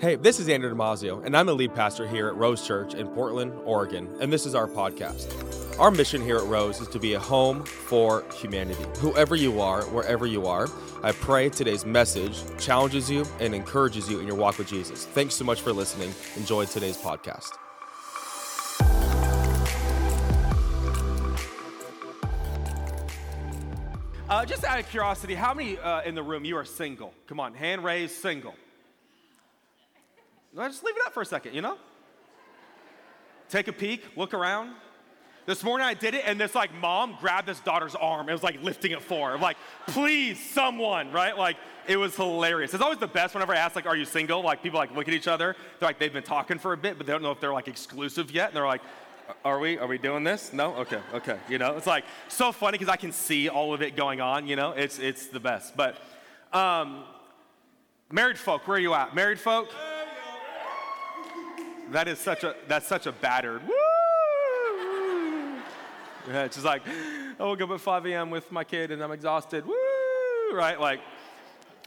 Hey, this is Andrew Damazio, and I'm the lead pastor here at Rose Church in Portland, Oregon, and this is our podcast. Our mission here at Rose is to be a home for humanity. Whoever you are, wherever you are, I pray today's message challenges you and encourages you in your walk with Jesus. Thanks so much for listening. Enjoy today's podcast. Uh, just out of curiosity, how many uh, in the room you are single? Come on, hand raised, single. Well, just leave it up for a second, you know? Take a peek, look around. This morning I did it, and this like mom grabbed this daughter's arm. It was like lifting it for. Like, please, someone, right? Like, it was hilarious. It's always the best whenever I ask, like, are you single? Like, people like look at each other. They're like, they've been talking for a bit, but they don't know if they're like exclusive yet. And they're like, are we? Are we doing this? No? Okay, okay. You know, it's like so funny because I can see all of it going on, you know? It's it's the best. But um, married folk, where are you at? Married folk? That is such a that's such a battered. Woo! Yeah, it's just like I woke up at 5 a.m. with my kid and I'm exhausted. Woo! Right? Like,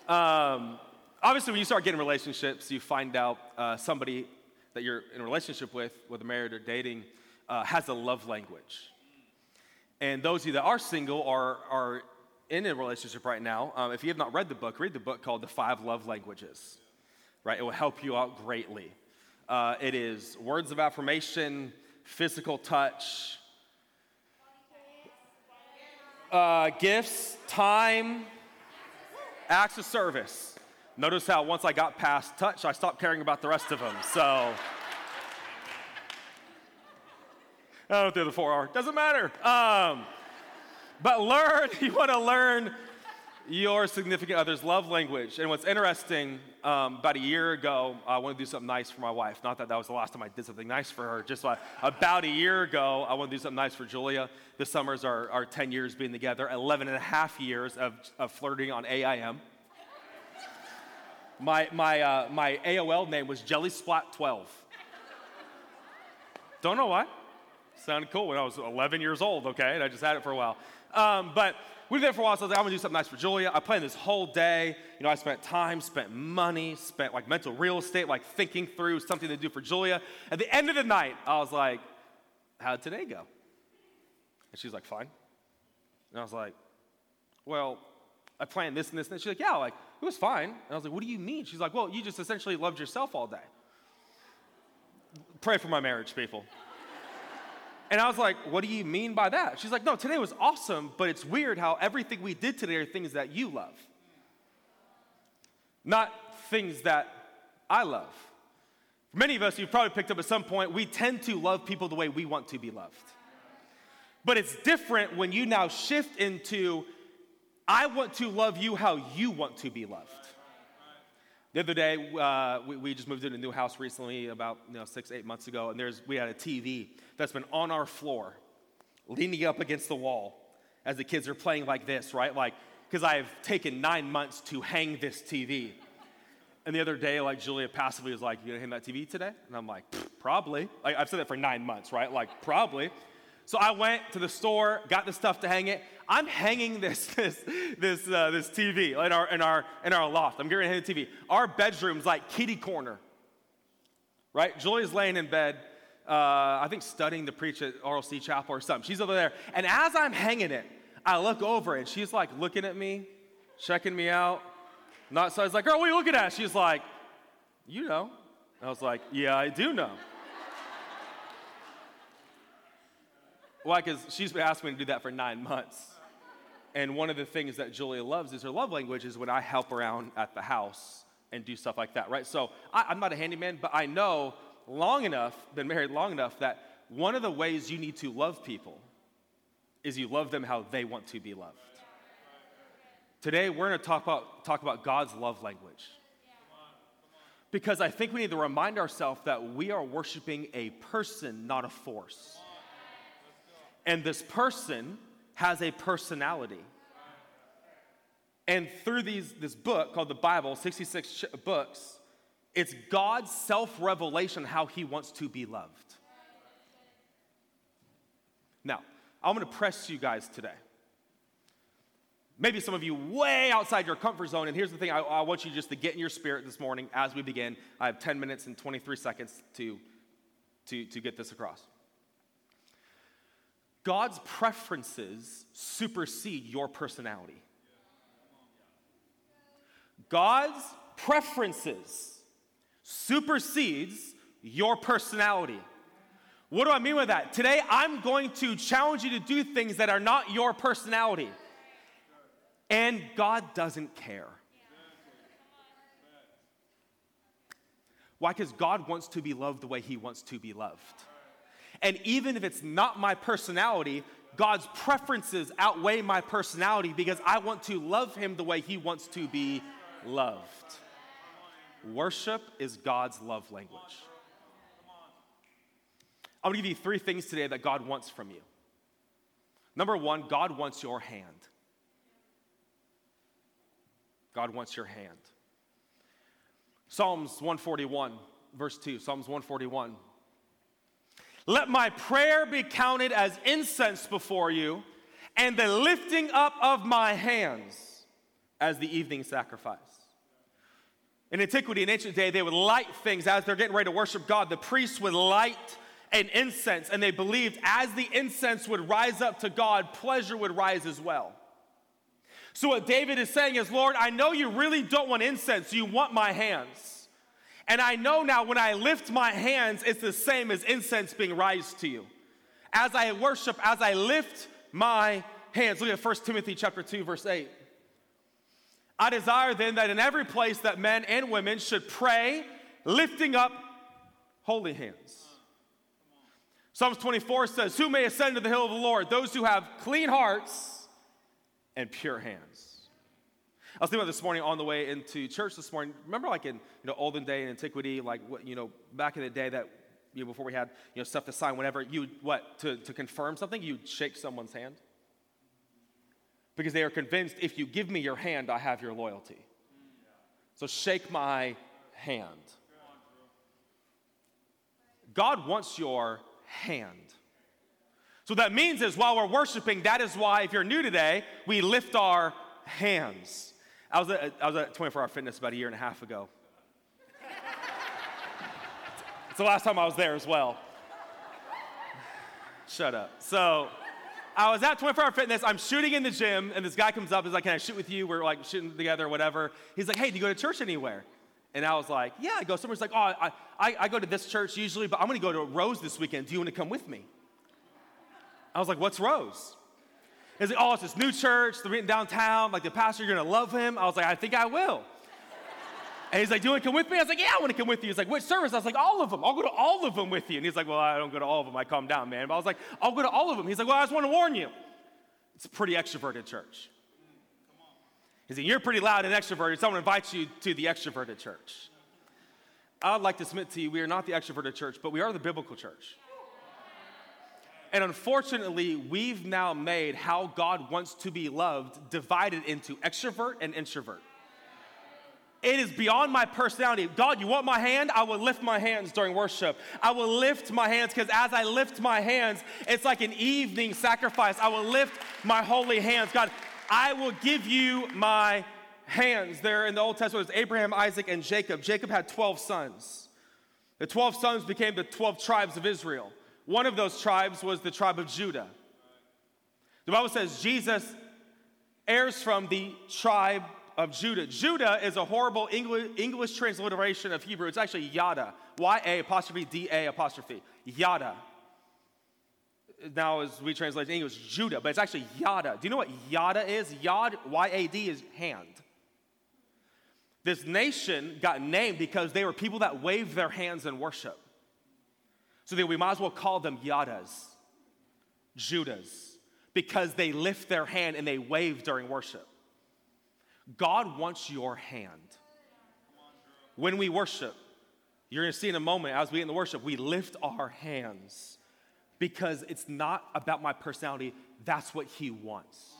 um, obviously, when you start getting relationships, you find out uh, somebody that you're in a relationship with, whether married or dating, uh, has a love language. And those of you that are single are are in a relationship right now. Um, if you have not read the book, read the book called The Five Love Languages. Right? It will help you out greatly. Uh, it is words of affirmation, physical touch, uh, gifts, time, acts of service. Notice how once I got past touch, I stopped caring about the rest of them. So, I don't if the four are. Doesn't matter. Um, but learn, you want to learn your significant other's love language. And what's interesting, um, about a year ago, I wanted to do something nice for my wife. Not that that was the last time I did something nice for her, just like about a year ago, I wanted to do something nice for Julia. This summer's our, our 10 years being together, 11 and a half years of, of flirting on AIM. My, my, uh, my AOL name was Jelly Splat 12. Don't know why. Sounded cool when I was 11 years old, okay? And I just had it for a while. Um, but we were there for a while, so I was like, I'm gonna do something nice for Julia. I planned this whole day. You know, I spent time, spent money, spent like mental real estate, like thinking through something to do for Julia. At the end of the night, I was like, How'd today go? And she's like, Fine. And I was like, Well, I planned this and this and this. She's like, Yeah, like, it was fine. And I was like, What do you mean? She's like, Well, you just essentially loved yourself all day. Pray for my marriage, people. And I was like, what do you mean by that? She's like, no, today was awesome, but it's weird how everything we did today are things that you love, not things that I love. For many of us, you've probably picked up at some point, we tend to love people the way we want to be loved. But it's different when you now shift into, I want to love you how you want to be loved. The other day, uh, we, we, just moved into a new house recently, about you know, six, eight months ago, and there's, we had a TV that's been on our floor, leaning up against the wall as the kids are playing like this, right? Like, because I've taken nine months to hang this TV. And the other day, like Julia passively was like, "You gonna hang that TV today?" And I'm like, "Probably." Like I've said that for nine months, right? Like probably. So I went to the store, got the stuff to hang it. I'm hanging this this this uh, this TV in our in our in our loft. I'm getting to hang the TV. Our bedroom's like kitty corner, right? Julia's laying in bed. Uh, I think studying to preach at RLC Chapel or something. She's over there, and as I'm hanging it, I look over and she's like looking at me, checking me out. Not so I was like, "Girl, what are you looking at?" She's like, "You know." I was like, "Yeah, I do know." Why? Because she's been asking me to do that for nine months. And one of the things that Julia loves is her love language is when I help around at the house and do stuff like that, right? So I, I'm not a handyman, but I know long enough, been married long enough, that one of the ways you need to love people is you love them how they want to be loved. Today, we're going to talk about, talk about God's love language. Because I think we need to remind ourselves that we are worshiping a person, not a force. And this person has a personality. And through these, this book called the Bible, 66 books, it's God's self revelation how he wants to be loved. Now, I'm gonna press you guys today. Maybe some of you way outside your comfort zone. And here's the thing I, I want you just to get in your spirit this morning as we begin. I have 10 minutes and 23 seconds to, to, to get this across. God's preferences supersede your personality. God's preferences supersedes your personality. What do I mean with that? Today, I'm going to challenge you to do things that are not your personality. And God doesn't care. Why? Because God wants to be loved the way He wants to be loved. And even if it's not my personality, God's preferences outweigh my personality because I want to love Him the way He wants to be loved. Worship is God's love language. I'm gonna give you three things today that God wants from you. Number one, God wants your hand. God wants your hand. Psalms 141, verse 2. Psalms 141. Let my prayer be counted as incense before you, and the lifting up of my hands as the evening sacrifice. In antiquity, in ancient day, they would light things as they're getting ready to worship God. The priests would light an incense, and they believed as the incense would rise up to God, pleasure would rise as well. So, what David is saying is, Lord, I know you really don't want incense, you want my hands. And I know now when I lift my hands, it's the same as incense being raised to you. As I worship, as I lift my hands. Look at 1 Timothy chapter 2, verse 8. I desire then that in every place that men and women should pray, lifting up holy hands. Psalms 24 says, Who may ascend to the hill of the Lord? Those who have clean hearts and pure hands. I was thinking about this morning on the way into church this morning. Remember, like in you know olden day in antiquity, like what you know back in the day that you know before we had you know stuff to sign, whenever you what to, to confirm something, you'd shake someone's hand because they are convinced if you give me your hand, I have your loyalty. So shake my hand. God wants your hand. So that means is while we're worshiping, that is why if you're new today, we lift our hands. I was at, I was at 24 Hour Fitness about a year and a half ago. it's the last time I was there as well. Shut up. So I was at 24 Hour Fitness. I'm shooting in the gym, and this guy comes up. He's like, "Can I shoot with you?" We're like shooting together, or whatever. He's like, "Hey, do you go to church anywhere?" And I was like, "Yeah, I go somewhere." He's like, "Oh, I, I, I go to this church usually, but I'm going to go to Rose this weekend. Do you want to come with me?" I was like, "What's Rose?" He's like, "Oh, it's this new church. Downtown. Like the pastor, you're to love him." I was like, "I think I will." And he's like, Do you want to come with me? I was like, Yeah, I want to come with you. He's like, Which service? I was like, All of them. I'll go to all of them with you. And he's like, Well, I don't go to all of them. I calm down, man. But I was like, I'll go to all of them. He's like, Well, I just want to warn you. It's a pretty extroverted church. He's like, You're pretty loud and extroverted, so I'm going to invite you to the extroverted church. I'd like to submit to you, we are not the extroverted church, but we are the biblical church. And unfortunately, we've now made how God wants to be loved divided into extrovert and introvert. It is beyond my personality. God, you want my hand? I will lift my hands during worship. I will lift my hands because as I lift my hands, it's like an evening sacrifice. I will lift my holy hands. God, I will give you my hands. There in the Old Testament, was Abraham, Isaac, and Jacob. Jacob had 12 sons. The 12 sons became the 12 tribes of Israel. One of those tribes was the tribe of Judah. The Bible says Jesus heirs from the tribe of Judah. Judah is a horrible English, English transliteration of Hebrew. It's actually Yada. Y A apostrophe D A apostrophe. Yada. Now, as we translate in English, Judah, but it's actually Yada. Do you know what Yada is? Yad, Y A D, is hand. This nation got named because they were people that waved their hands in worship. So that we might as well call them Yadas, Judas, because they lift their hand and they wave during worship. God wants your hand. When we worship, you're gonna see in a moment as we get in the worship, we lift our hands because it's not about my personality, that's what He wants.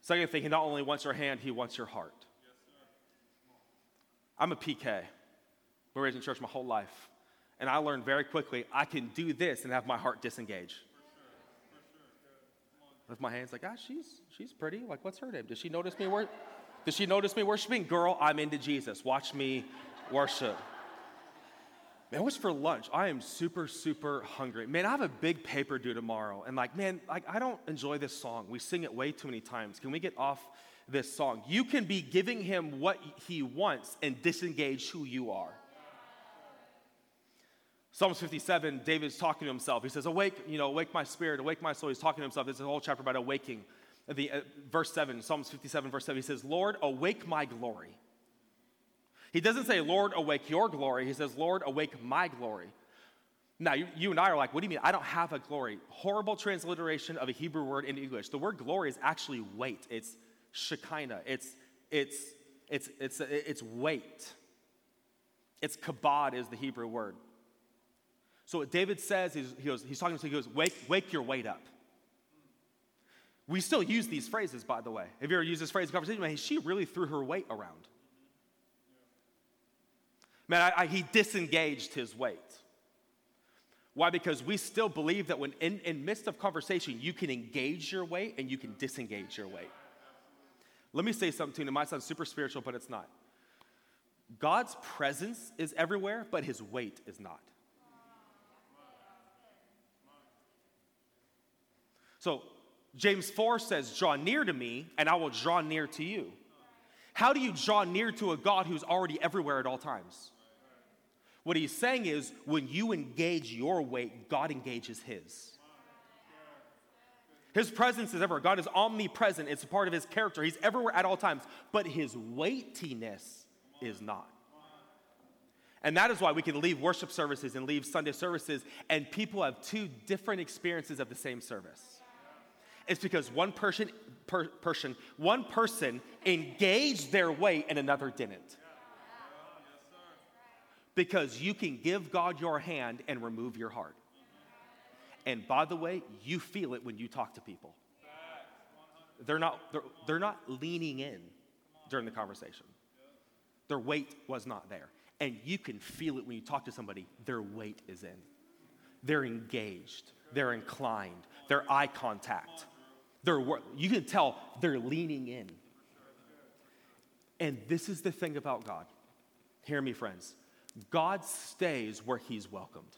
Second thing, He not only wants your hand, He wants your heart. I'm a PK. Been raised in church my whole life. And I learned very quickly I can do this and have my heart disengage. Lift my hands like, ah, she's she's pretty. Like, what's her name? Does she notice me wor- Does she notice me worshiping? Girl, I'm into Jesus. Watch me worship. Man, what's for lunch? I am super, super hungry. Man, I have a big paper due tomorrow. And like, man, like I don't enjoy this song. We sing it way too many times. Can we get off this song? You can be giving him what he wants and disengage who you are. Psalms 57, David's talking to himself. He says, Awake, you know, awake my spirit, awake my soul. He's talking to himself. This is a whole chapter about awaking. The, uh, verse 7, Psalms 57, verse 7, he says, Lord, awake my glory. He doesn't say, Lord, awake your glory. He says, Lord, awake my glory. Now, you, you, and I are like, what do you mean? I don't have a glory. Horrible transliteration of a Hebrew word in English. The word glory is actually weight. It's shekinah. It's, it's, it's, it's, it's weight. It's kabod is the Hebrew word. So what David says is, he goes, he's talking to him, he goes, wake, wake your weight up. We still use these phrases, by the way. Have you ever used this phrase in conversation? Man, she really threw her weight around. Man, I, I, he disengaged his weight. Why? Because we still believe that when in, in midst of conversation, you can engage your weight and you can disengage your weight. Let me say something to you. It might sound super spiritual, but it's not. God's presence is everywhere, but his weight is not. So James 4 says, Draw near to me, and I will draw near to you. How do you draw near to a God who's already everywhere at all times? What he's saying is, when you engage your weight, God engages his. His presence is everywhere. God is omnipresent, it's a part of his character. He's everywhere at all times, but his weightiness is not. And that is why we can leave worship services and leave Sunday services, and people have two different experiences of the same service. It's because one person, per, person, one person engaged their weight and another didn't. Because you can give God your hand and remove your heart. And by the way, you feel it when you talk to people. They're not, they're, they're not leaning in during the conversation. Their weight was not there. And you can feel it when you talk to somebody, their weight is in. They're engaged, they're inclined, their eye contact. They're, you can tell they're leaning in. And this is the thing about God. Hear me, friends. God stays where he's welcomed,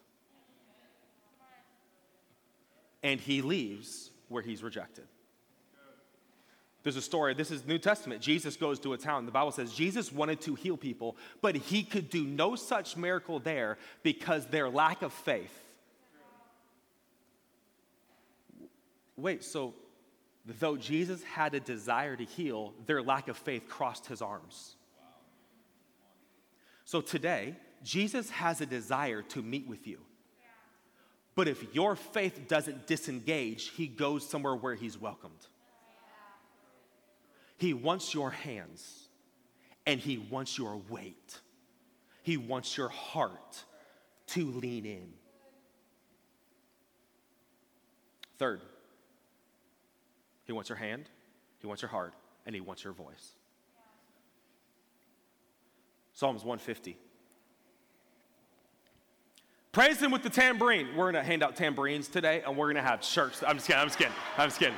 and he leaves where he's rejected. There's a story, this is New Testament. Jesus goes to a town. The Bible says Jesus wanted to heal people, but he could do no such miracle there because their lack of faith. Wait, so though Jesus had a desire to heal, their lack of faith crossed his arms. So today, Jesus has a desire to meet with you. But if your faith doesn't disengage, he goes somewhere where he's welcomed. He wants your hands and he wants your weight. He wants your heart to lean in. Third, he wants your hand, He wants your heart, and He wants your voice. Psalms 150. Praise Him with the tambourine. We're to hand out tambourines today, and we're to have church. I'm just kidding. I'm just kidding. I'm just kidding.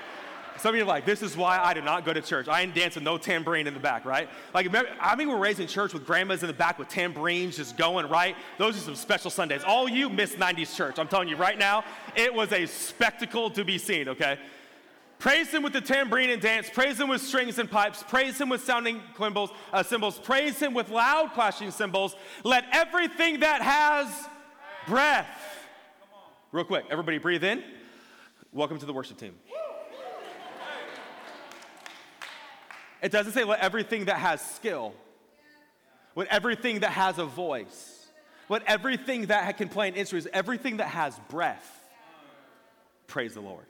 Some of you are like, this is why I do not go to church. I ain't dancing no tambourine in the back, right? Like, I mean, we're raised in church with grandmas in the back with tambourines just going, right? Those are some special Sundays. All you miss 90s church. I'm telling you right now, it was a spectacle to be seen, okay? Praise him with the tambourine and dance. Praise him with strings and pipes. Praise him with sounding cymbals, uh, cymbals. Praise him with loud clashing cymbals. Let everything that has breath. Real quick, everybody breathe in. Welcome to the worship team. It doesn't say let everything that has skill, let everything that has a voice, let everything that can play an instrument, everything that has breath. Praise the Lord.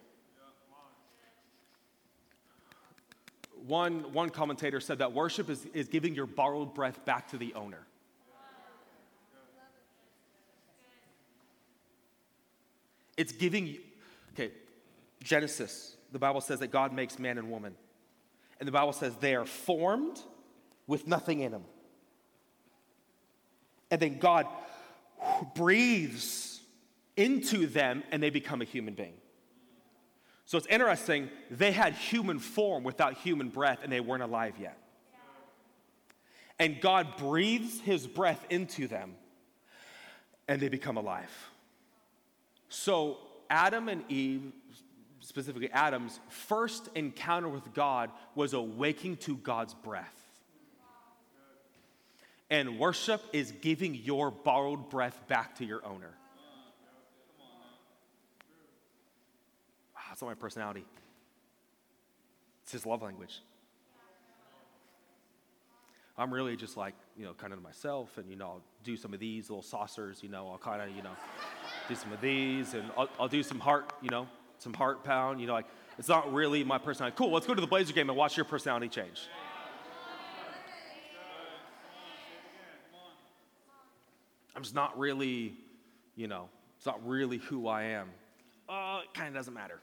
One, one commentator said that worship is, is giving your borrowed breath back to the owner. It's giving you, okay, Genesis, the Bible says that God makes man and woman. And the Bible says they are formed with nothing in them. And then God breathes into them and they become a human being. So it's interesting, they had human form without human breath, and they weren't alive yet. And God breathes his breath into them, and they become alive. So Adam and Eve, specifically Adam's first encounter with God was awaking to God's breath. And worship is giving your borrowed breath back to your owner. Wow, that's not my personality. It's his love language. I'm really just like, you know, kind of myself, and, you know, I'll do some of these little saucers, you know, I'll kind of, you know, do some of these, and I'll, I'll do some heart, you know, some heart pound, you know, like, it's not really my personality. Cool, let's go to the Blazer game and watch your personality change. I'm just not really, you know, it's not really who I am. Uh, it kind of doesn't matter.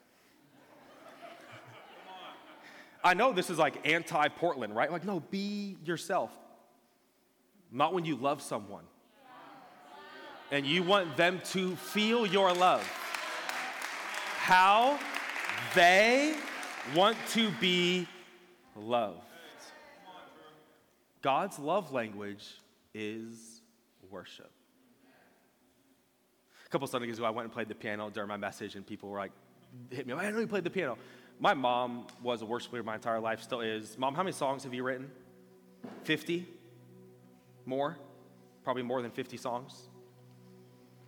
I know this is like anti Portland, right? Like, no, be yourself. Not when you love someone and you want them to feel your love. How they want to be loved. God's love language is worship. A couple of Sundays ago, I went and played the piano during my message, and people were like, hit me. I know you played the piano. My mom was a worship leader my entire life, still is. Mom, how many songs have you written? 50? More? Probably more than 50 songs.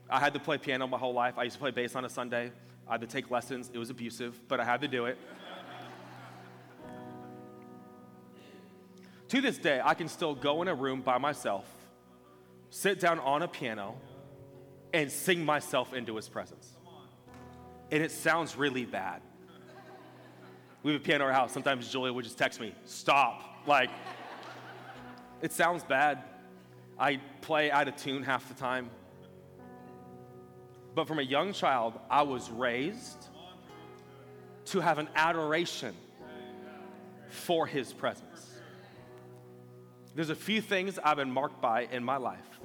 I had to play piano my whole life. I used to play bass on a Sunday. I had to take lessons. It was abusive, but I had to do it. to this day, I can still go in a room by myself, sit down on a piano, and sing myself into his presence. And it sounds really bad. We have a piano in our house. Sometimes Julia would just text me, stop. Like, it sounds bad. I play out of tune half the time. But from a young child, I was raised to have an adoration for his presence. There's a few things I've been marked by in my life.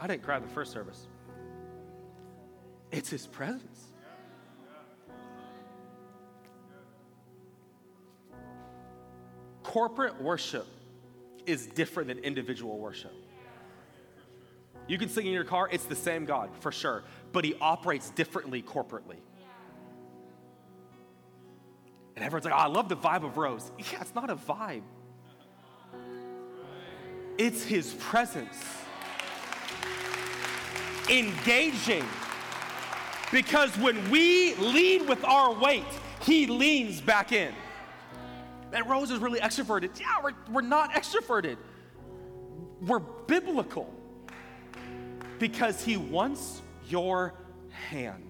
I didn't cry the first service. It's his presence. Corporate worship is different than individual worship. You can sing in your car, it's the same God, for sure, but he operates differently corporately. And everyone's like, oh, I love the vibe of Rose. Yeah, it's not a vibe, it's his presence engaging. Because when we lead with our weight, he leans back in. And Rose is really extroverted. Yeah, we're, we're not extroverted. We're biblical. Because he wants your hand.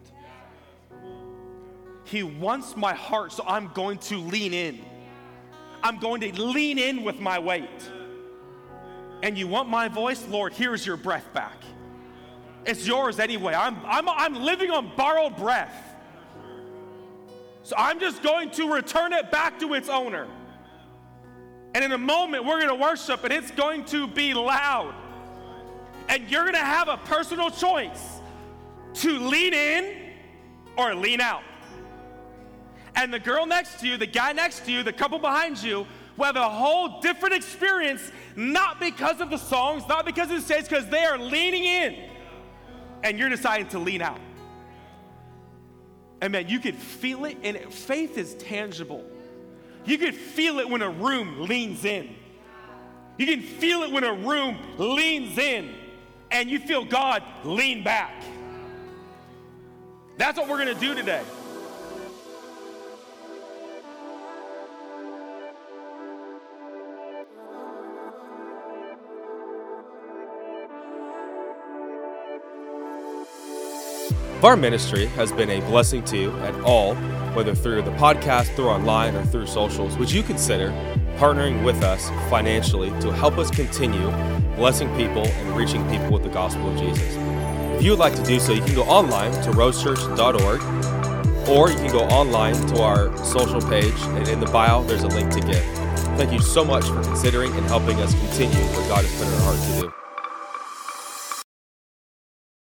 He wants my heart, so I'm going to lean in. I'm going to lean in with my weight. And you want my voice? Lord, here's your breath back. It's yours anyway. I'm, I'm, I'm living on borrowed breath. So I'm just going to return it back to its owner. And in a moment, we're going to worship, and it's going to be loud. And you're going to have a personal choice to lean in or lean out. And the girl next to you, the guy next to you, the couple behind you will have a whole different experience, not because of the songs, not because of the stage, because they are leaning in and you're deciding to lean out. And man, you could feel it, and faith is tangible. You could feel it when a room leans in. You can feel it when a room leans in, and you feel God lean back. That's what we're gonna do today. If our ministry has been a blessing to you at all, whether through the podcast, through online, or through socials, would you consider partnering with us financially to help us continue blessing people and reaching people with the gospel of Jesus? If you would like to do so, you can go online to rosechurch.org or you can go online to our social page, and in the bio, there's a link to give. Thank you so much for considering and helping us continue what God has put in our heart to do.